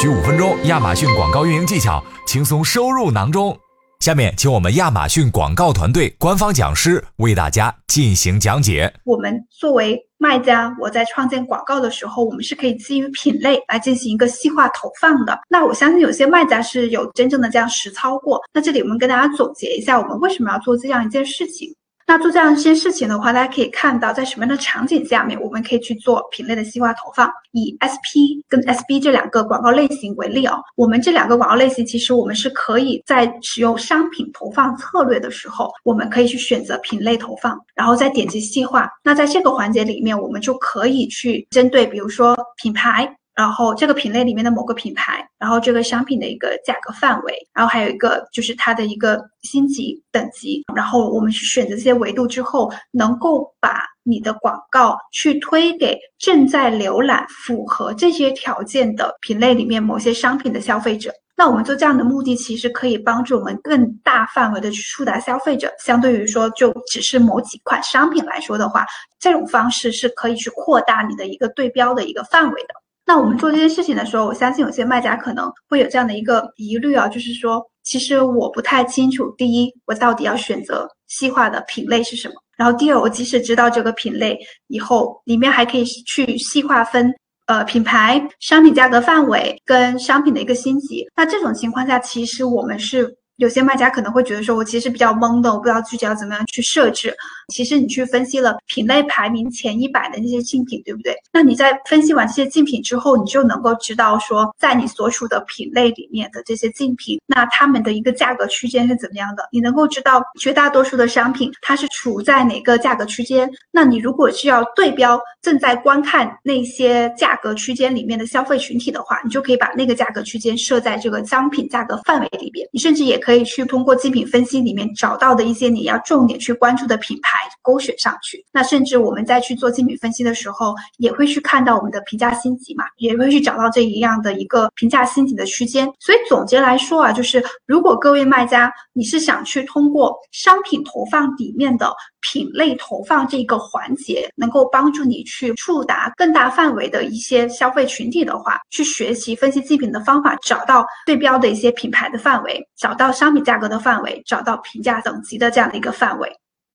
需五分钟，亚马逊广告运营技巧轻松收入囊中。下面，请我们亚马逊广告团队官方讲师为大家进行讲解。我们作为卖家，我在创建广告的时候，我们是可以基于品类来进行一个细化投放的。那我相信有些卖家是有真正的这样实操过。那这里我们跟大家总结一下，我们为什么要做这样一件事情。那做这样一些事情的话，大家可以看到，在什么样的场景下面，我们可以去做品类的细化投放。以 SP 跟 SB 这两个广告类型为例哦，我们这两个广告类型，其实我们是可以在使用商品投放策略的时候，我们可以去选择品类投放，然后再点击细化。那在这个环节里面，我们就可以去针对，比如说品牌。然后这个品类里面的某个品牌，然后这个商品的一个价格范围，然后还有一个就是它的一个星级等级，然后我们去选择这些维度之后，能够把你的广告去推给正在浏览符合这些条件的品类里面某些商品的消费者。那我们做这样的目的，其实可以帮助我们更大范围的去触达消费者。相对于说就只是某几款商品来说的话，这种方式是可以去扩大你的一个对标的一个范围的。那我们做这件事情的时候，我相信有些卖家可能会有这样的一个疑虑啊，就是说，其实我不太清楚，第一，我到底要选择细化的品类是什么？然后第二，我即使知道这个品类以后，里面还可以去细化分，呃，品牌、商品价格范围跟商品的一个星级。那这种情况下，其实我们是。有些卖家可能会觉得说，我其实比较懵的，我不知道具体要怎么样去设置。其实你去分析了品类排名前一百的那些竞品，对不对？那你在分析完这些竞品之后，你就能够知道说，在你所处的品类里面的这些竞品，那他们的一个价格区间是怎么样的？你能够知道绝大多数的商品它是处在哪个价格区间？那你如果是要对标正在观看那些价格区间里面的消费群体的话，你就可以把那个价格区间设在这个商品价格范围里边。你甚至也可。以去通过竞品分析里面找到的一些你要重点去关注的品牌勾选上去。那甚至我们在去做竞品分析的时候，也会去看到我们的评价星级嘛，也会去找到这一样的一个评价星级的区间。所以总结来说啊，就是如果各位卖家你是想去通过商品投放里面的。品类投放这个环节能够帮助你去去触达更大范围的一些消费群体的话，去学习分析竞品的方法，找到对标的一些品牌的范围，找到商品价格的范围，找到评价等级的这样的一个范围。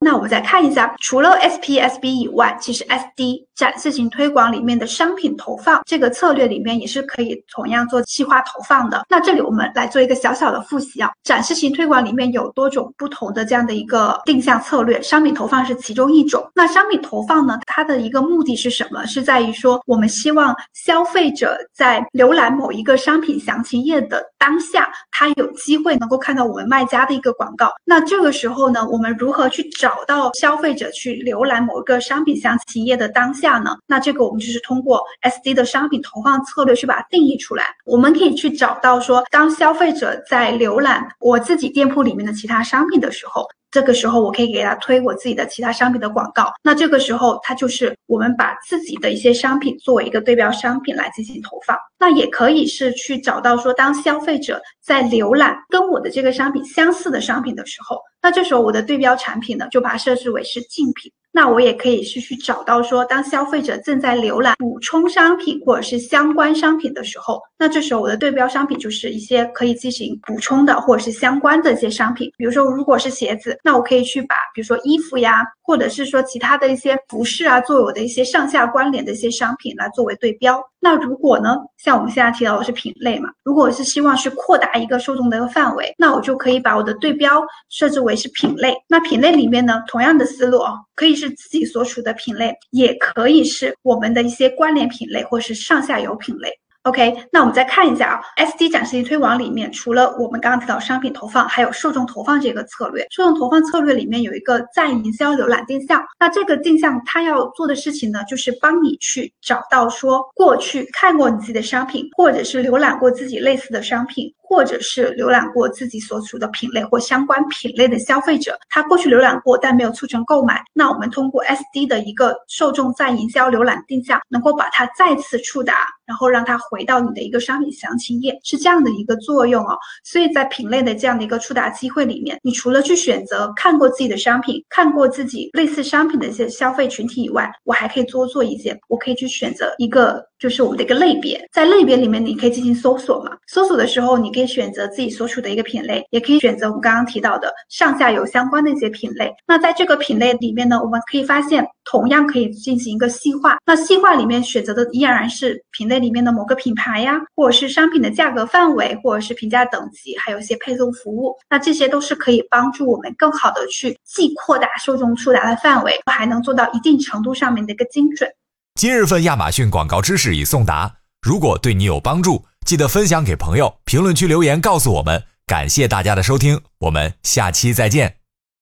那我们再看一下，除了 SP、SB 以外，其实 SD 展示型推广里面的商品投放这个策略里面也是可以同样做细化投放的。那这里我们来做一个小小的复习啊，展示型推广里面有多种不同的这样的一个定向策略，商品投放是其中一种。那商品投放呢，它的一个目的是什么？是在于说，我们希望消费者在浏览某一个商品详情页的当下，他有机会能够看到我们卖家的一个广告。那这个时候呢，我们如何去找？找到消费者去浏览某一个商品详情页的当下呢？那这个我们就是通过 SD 的商品投放策略去把它定义出来。我们可以去找到说，当消费者在浏览我自己店铺里面的其他商品的时候。这个时候，我可以给他推我自己的其他商品的广告。那这个时候，它就是我们把自己的一些商品作为一个对标商品来进行投放。那也可以是去找到说，当消费者在浏览跟我的这个商品相似的商品的时候，那这时候我的对标产品呢，就把它设置为是竞品。那我也可以是去找到说，当消费者正在浏览补充商品或者是相关商品的时候，那这时候我的对标商品就是一些可以进行补充的或者是相关的一些商品。比如说，如果是鞋子，那我可以去把比如说衣服呀，或者是说其他的一些服饰啊，作为我的一些上下关联的一些商品来作为对标。那如果呢，像我们现在提到的是品类嘛，如果我是希望是扩大一个受众的一个范围，那我就可以把我的对标设置为是品类。那品类里面呢，同样的思路啊，可以是自己所处的品类，也可以是我们的一些关联品类，或是上下游品类。OK，那我们再看一下啊，SD 展示型推广里面，除了我们刚刚提到商品投放，还有受众投放这个策略。受众投放策略里面有一个在营销浏览定向，那这个定向它要做的事情呢，就是帮你去找到说过去看过你自己的商品，或者是浏览过自己类似的商品。或者是浏览过自己所处的品类或相关品类的消费者，他过去浏览过但没有促成购买，那我们通过 SD 的一个受众再营销浏览定向，能够把它再次触达，然后让他回到你的一个商品详情页，是这样的一个作用哦。所以在品类的这样的一个触达机会里面，你除了去选择看过自己的商品，看过自己类似商品的一些消费群体以外，我还可以多做一些，我可以去选择一个。就是我们的一个类别，在类别里面你可以进行搜索嘛？搜索的时候，你可以选择自己所处的一个品类，也可以选择我们刚刚提到的上下游相关的一些品类。那在这个品类里面呢，我们可以发现，同样可以进行一个细化。那细化里面选择的依然是品类里面的某个品牌呀，或者是商品的价格范围，或者是评价等级，还有一些配送服务。那这些都是可以帮助我们更好的去既扩大受众触达的范围，还能做到一定程度上面的一个精准。今日份亚马逊广告知识已送达，如果对你有帮助，记得分享给朋友，评论区留言告诉我们。感谢大家的收听，我们下期再见。